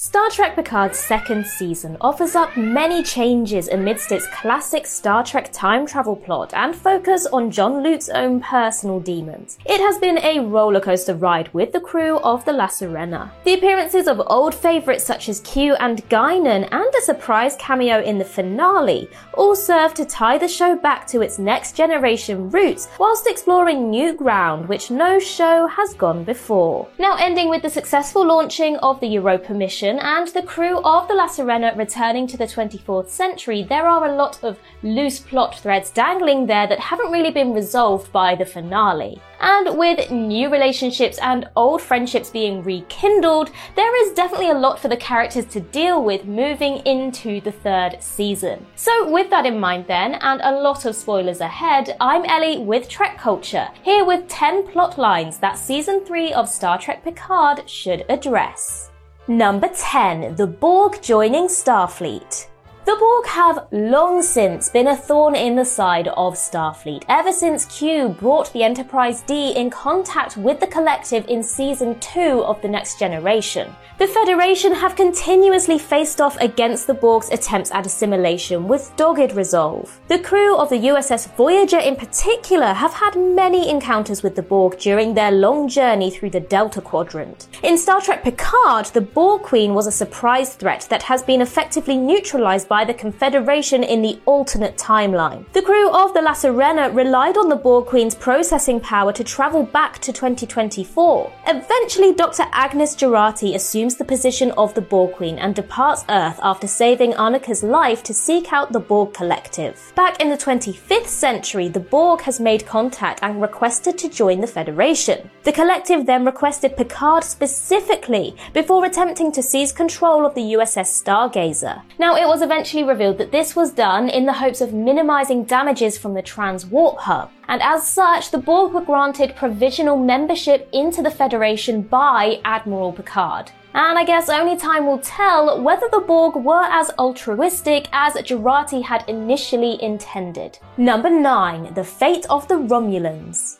Star Trek Picard's second season offers up many changes amidst its classic Star Trek time travel plot and focus on Jean-Luc's own personal demons. It has been a rollercoaster ride with the crew of the La Sirena. The appearances of old favourites such as Q and Guinan and a surprise cameo in the finale all serve to tie the show back to its next generation roots whilst exploring new ground which no show has gone before. Now ending with the successful launching of the Europa mission and the crew of the La Sirena returning to the 24th century, there are a lot of loose plot threads dangling there that haven't really been resolved by the finale. And with new relationships and old friendships being rekindled, there is definitely a lot for the characters to deal with moving into the third season. So, with that in mind, then, and a lot of spoilers ahead, I'm Ellie with Trek Culture, here with 10 plot lines that season 3 of Star Trek Picard should address. Number 10. The Borg joining Starfleet. The Borg have long since been a thorn in the side of Starfleet, ever since Q brought the Enterprise D in contact with the collective in Season 2 of The Next Generation. The Federation have continuously faced off against the Borg's attempts at assimilation with dogged resolve. The crew of the USS Voyager in particular have had many encounters with the Borg during their long journey through the Delta Quadrant. In Star Trek Picard, the Borg Queen was a surprise threat that has been effectively neutralized by the Confederation in the alternate timeline. The crew of the La Sirena relied on the Borg Queen's processing power to travel back to 2024. Eventually, Dr. Agnes Jurati assumes the position of the Borg Queen and departs Earth after saving Annika's life to seek out the Borg Collective. Back in the 25th century, the Borg has made contact and requested to join the Federation. The Collective then requested Picard specifically before attempting to seize control of the USS Stargazer. Now, it was eventually revealed that this was done in the hopes of minimizing damages from the Transwarp hub. And as such, the Borg were granted provisional membership into the Federation by Admiral Picard. And I guess only time will tell whether the Borg were as altruistic as Jurati had initially intended. Number 9. The Fate of the Romulans.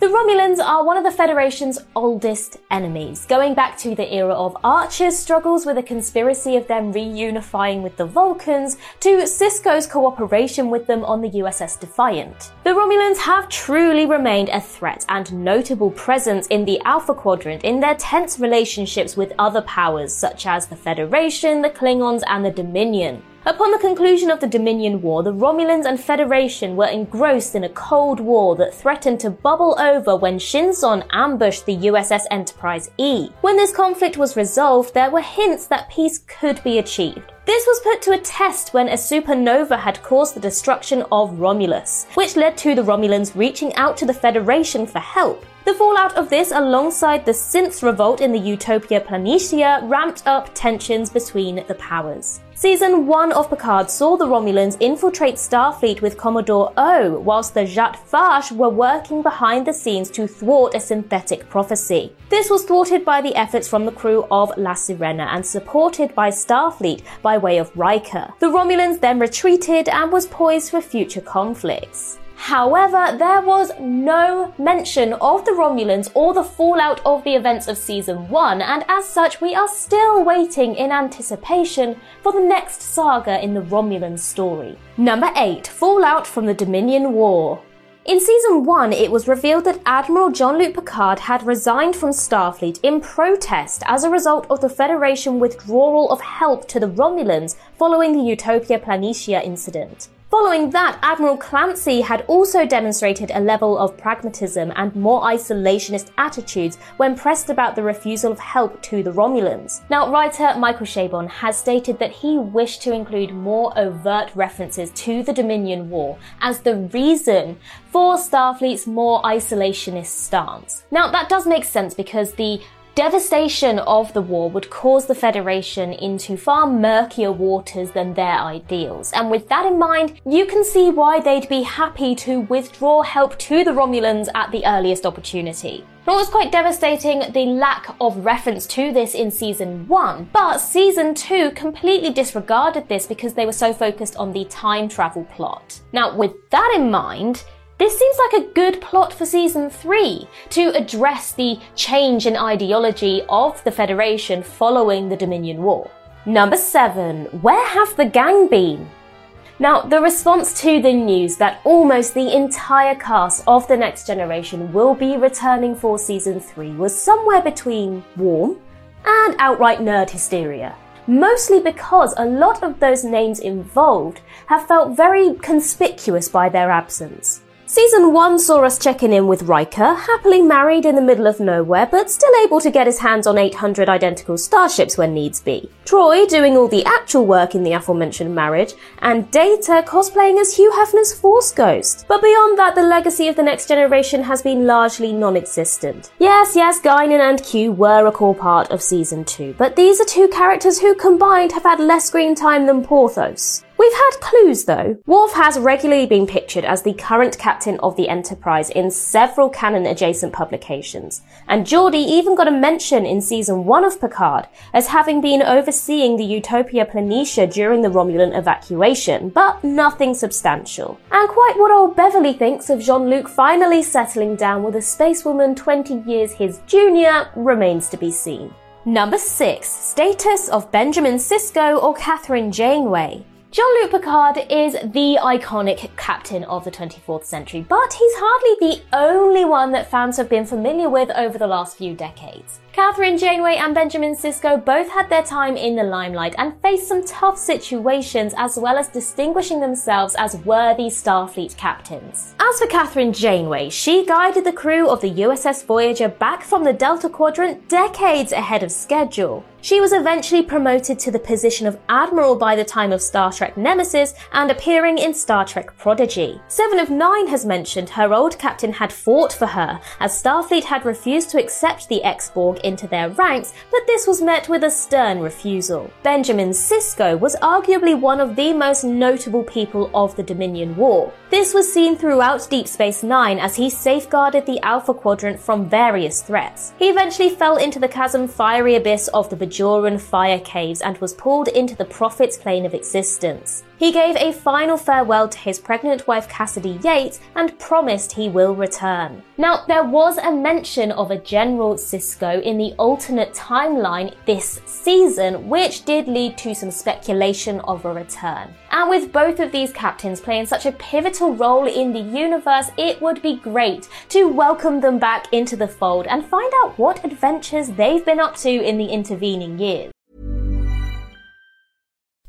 The Romulans are one of the Federation's oldest enemies, going back to the era of Archer's struggles with a conspiracy of them reunifying with the Vulcans, to Sisko's cooperation with them on the USS Defiant. The Romulans have truly remained a threat and notable presence in the Alpha Quadrant in their tense relationships with other powers such as the Federation, the Klingons, and the Dominion. Upon the conclusion of the Dominion War, the Romulans and Federation were engrossed in a Cold War that threatened to bubble over when Shinzon ambushed the USS Enterprise E. When this conflict was resolved, there were hints that peace could be achieved. This was put to a test when a supernova had caused the destruction of Romulus, which led to the Romulans reaching out to the Federation for help. The fallout of this, alongside the Synth revolt in the Utopia Planitia, ramped up tensions between the powers. Season 1 of Picard saw the Romulans infiltrate Starfleet with Commodore O, whilst the Zhat Vash were working behind the scenes to thwart a synthetic prophecy. This was thwarted by the efforts from the crew of La Sirena and supported by Starfleet by way of Riker. The Romulans then retreated and was poised for future conflicts. However, there was no mention of the Romulans or the fallout of the events of season 1, and as such, we are still waiting in anticipation for the next saga in the Romulan story. Number 8 Fallout from the Dominion War. In season 1, it was revealed that Admiral Jean Luc Picard had resigned from Starfleet in protest as a result of the Federation withdrawal of help to the Romulans following the Utopia Planitia incident. Following that, Admiral Clancy had also demonstrated a level of pragmatism and more isolationist attitudes when pressed about the refusal of help to the Romulans. Now, writer Michael Chabon has stated that he wished to include more overt references to the Dominion War as the reason for Starfleet's more isolationist stance. Now, that does make sense because the Devastation of the war would cause the Federation into far murkier waters than their ideals, and with that in mind, you can see why they'd be happy to withdraw help to the Romulans at the earliest opportunity. It was quite devastating the lack of reference to this in season 1, but season 2 completely disregarded this because they were so focused on the time travel plot. Now, with that in mind, this seems like a good plot for season 3 to address the change in ideology of the Federation following the Dominion War. Number 7. Where have the gang been? Now, the response to the news that almost the entire cast of The Next Generation will be returning for season 3 was somewhere between warm and outright nerd hysteria. Mostly because a lot of those names involved have felt very conspicuous by their absence. Season 1 saw us checking in with Riker, happily married in the middle of nowhere, but still able to get his hands on 800 identical starships when needs be. Troi doing all the actual work in the aforementioned marriage, and Data cosplaying as Hugh Hefner's Force Ghost. But beyond that, the legacy of the next generation has been largely non-existent. Yes, yes, Guinan and Q were a core part of Season 2, but these are two characters who combined have had less screen time than Porthos. We've had clues though. Worf has regularly been pictured as the current captain of the Enterprise in several canon adjacent publications, and Geordi even got a mention in season 1 of Picard as having been overseeing the Utopia Planitia during the Romulan evacuation, but nothing substantial. And quite what old Beverly thinks of Jean-Luc finally settling down with a spacewoman 20 years his junior remains to be seen. Number 6. Status of Benjamin Sisko or Kathryn Janeway. Jean-Luc Picard is the iconic captain of the 24th century, but he's hardly the only one that fans have been familiar with over the last few decades. Kathryn Janeway and Benjamin Sisko both had their time in the limelight and faced some tough situations as well as distinguishing themselves as worthy Starfleet captains. As for Kathryn Janeway, she guided the crew of the USS Voyager back from the Delta Quadrant decades ahead of schedule. She was eventually promoted to the position of Admiral by the time of Star Trek Nemesis and appearing in Star Trek Prodigy. Seven of Nine has mentioned her old captain had fought for her, as Starfleet had refused to accept the X-Borg into their ranks, but this was met with a stern refusal. Benjamin Sisko was arguably one of the most notable people of the Dominion War. This was seen throughout Deep Space Nine as he safeguarded the Alpha Quadrant from various threats. He eventually fell into the chasm fiery abyss of the Bajoran fire caves and was pulled into the Prophet's plane of existence. He gave a final farewell to his pregnant wife Cassidy Yates and promised he will return. Now, there was a mention of a General Sisko in the alternate timeline this season, which did lead to some speculation of a return. And with both of these captains playing such a pivotal role in the universe, it would be great to welcome them back into the fold and find out what adventures they've been up to in the intervening years.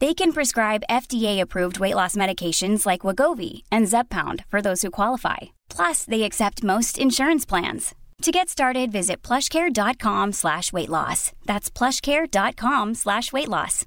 They can prescribe FDA-approved weight loss medications like Wegovy and Zepbound for those who qualify. Plus, they accept most insurance plans. To get started, visit plushcare.com slash weight loss. That's plushcare.com slash weight loss.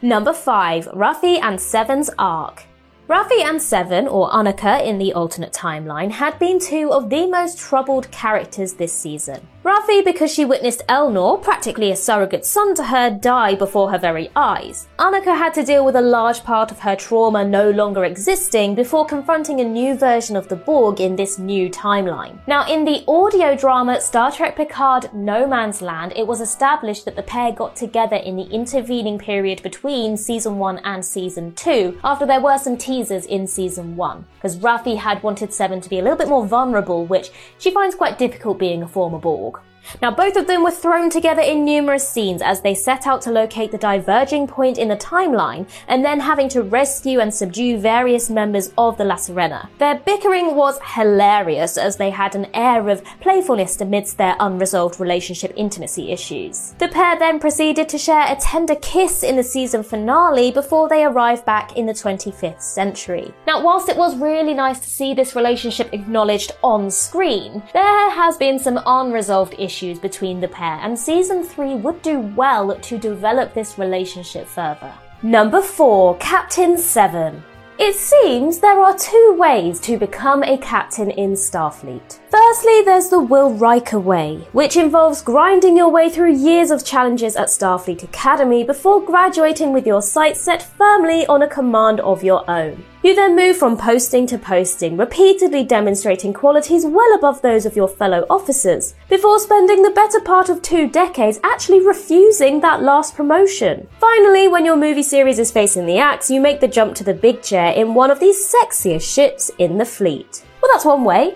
Number 5. Raffi and Seven's Arc. Raffi and Seven, or Annika in the alternate timeline, had been two of the most troubled characters this season. Raffi because she witnessed Elnor, practically a surrogate son to her, die before her very eyes. Annika had to deal with a large part of her trauma no longer existing before confronting a new version of the Borg in this new timeline. Now, in the audio drama Star Trek Picard No Man's Land, it was established that the pair got together in the intervening period between season 1 and season 2, after there were some teasers in season 1, because Raffi had wanted Seven to be a little bit more vulnerable, which she finds quite difficult being a former Borg. Now, both of them were thrown together in numerous scenes as they set out to locate the diverging point in the timeline and then having to rescue and subdue various members of the La Sirena. Their bickering was hilarious as they had an air of playfulness amidst their unresolved relationship intimacy issues. The pair then proceeded to share a tender kiss in the season finale before they arrived back in the 25th century. Now, whilst it was really nice to see this relationship acknowledged on screen, there has been some unresolved issues issues between the pair, and season 3 would do well to develop this relationship further. Number 4 Captain 7. It seems there are two ways to become a captain in Starfleet. Firstly, there's the Will Riker way, which involves grinding your way through years of challenges at Starfleet Academy before graduating with your sights set firmly on a command of your own. You then move from posting to posting, repeatedly demonstrating qualities well above those of your fellow officers, before spending the better part of two decades actually refusing that last promotion. Finally, when your movie series is facing the axe, you make the jump to the big chair in one of the sexiest ships in the fleet. Well, that's one way.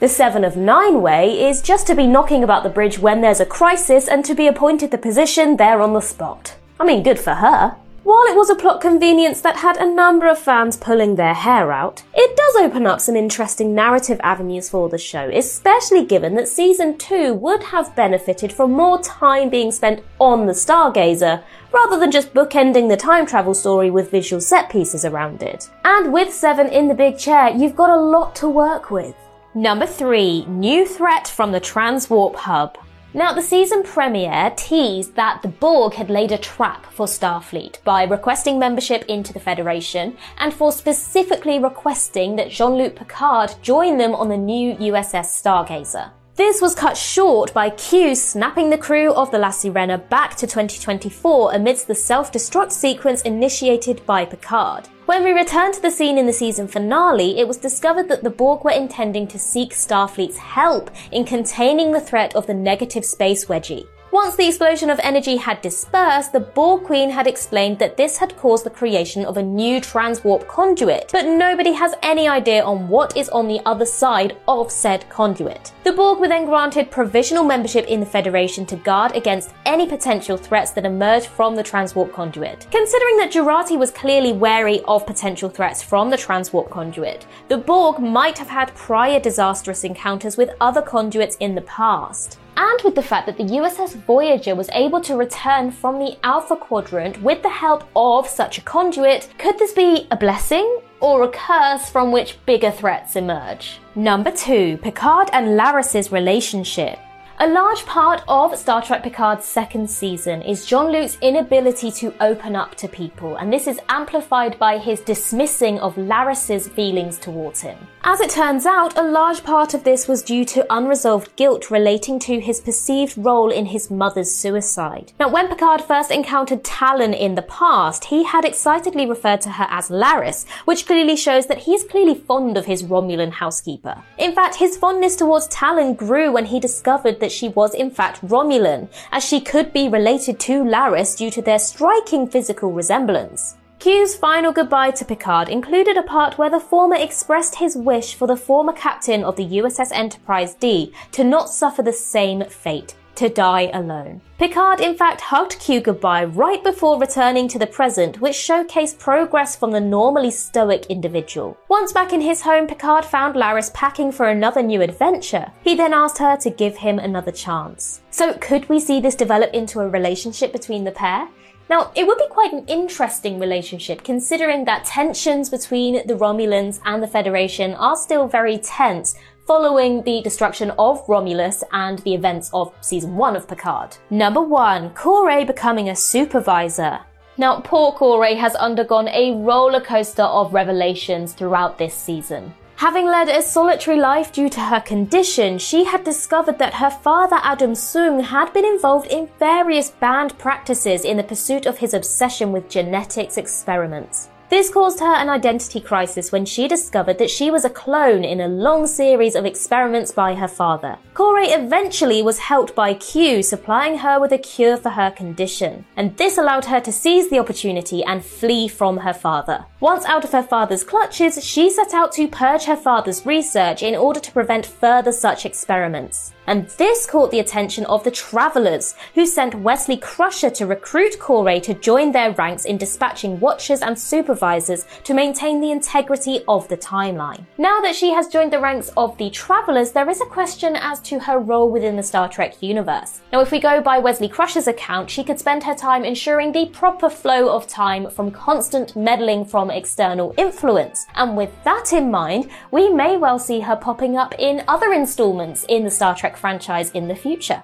The Seven of Nine way is just to be knocking about the bridge when there's a crisis and to be appointed the position there on the spot. I mean, good for her. While it was a plot convenience that had a number of fans pulling their hair out, it does open up some interesting narrative avenues for the show, especially given that season 2 would have benefited from more time being spent on the Stargazer, rather than just bookending the time travel story with visual set pieces around it. And with 7 in the big chair, you've got a lot to work with. Number 3 New Threat from the Transwarp Hub. Now, the season premiere teased that the Borg had laid a trap for Starfleet by requesting membership into the Federation and for specifically requesting that Jean Luc Picard join them on the new USS Stargazer. This was cut short by Q snapping the crew of the La Sirena back to 2024 amidst the self-destruct sequence initiated by Picard. When we returned to the scene in the season finale, it was discovered that the Borg were intending to seek Starfleet's help in containing the threat of the negative space wedgie. Once the explosion of energy had dispersed, the Borg Queen had explained that this had caused the creation of a new transwarp conduit, but nobody has any idea on what is on the other side of said conduit. The Borg were then granted provisional membership in the Federation to guard against any potential threats that emerged from the transwarp conduit. Considering that Jurati was clearly wary of potential threats from the transwarp conduit, the Borg might have had prior disastrous encounters with other conduits in the past and with the fact that the USS Voyager was able to return from the Alpha Quadrant with the help of such a conduit, could this be a blessing or a curse from which bigger threats emerge? Number 2. Picard and Laris's relationship. A large part of Star Trek Picard's second season is Jean-Luc's inability to open up to people, and this is amplified by his dismissing of Laris's feelings towards him. As it turns out, a large part of this was due to unresolved guilt relating to his perceived role in his mother's suicide. Now, when Picard first encountered Tallinn in the past, he had excitedly referred to her as Laris, which clearly shows that he is clearly fond of his Romulan housekeeper. In fact, his fondness towards Tallinn grew when he discovered that that she was in fact Romulan, as she could be related to Laris due to their striking physical resemblance. Q's final goodbye to Picard included a part where the former expressed his wish for the former captain of the USS Enterprise D to not suffer the same fate to die alone. Picard, in fact, hugged Q goodbye right before returning to the present, which showcased progress from the normally stoic individual. Once back in his home, Picard found Laris packing for another new adventure. He then asked her to give him another chance. So, could we see this develop into a relationship between the pair? Now, it would be quite an interesting relationship considering that tensions between the Romulans and the Federation are still very tense following the destruction of Romulus and the events of season 1 of Picard. Number 1, Kore becoming a supervisor. Now, poor Kore has undergone a roller coaster of revelations throughout this season. Having led a solitary life due to her condition, she had discovered that her father Adam Soong had been involved in various banned practices in the pursuit of his obsession with genetics experiments. This caused her an identity crisis when she discovered that she was a clone in a long series of experiments by her father. Kore eventually was helped by Q, supplying her with a cure for her condition, and this allowed her to seize the opportunity and flee from her father. Once out of her father's clutches, she set out to purge her father's research in order to prevent further such experiments. And this caught the attention of the Travelers, who sent Wesley Crusher to recruit Kore to join their ranks in dispatching watchers and supervisors to maintain the integrity of the timeline. Now that she has joined the ranks of the Travelers, there is a question as to her role within the Star Trek universe. Now, if we go by Wesley Crusher's account, she could spend her time ensuring the proper flow of time from constant meddling from external influence. And with that in mind, we may well see her popping up in other installments in the Star Trek franchise in the future.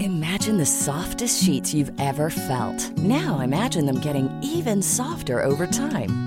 Imagine the softest sheets you've ever felt. Now imagine them getting even softer over time.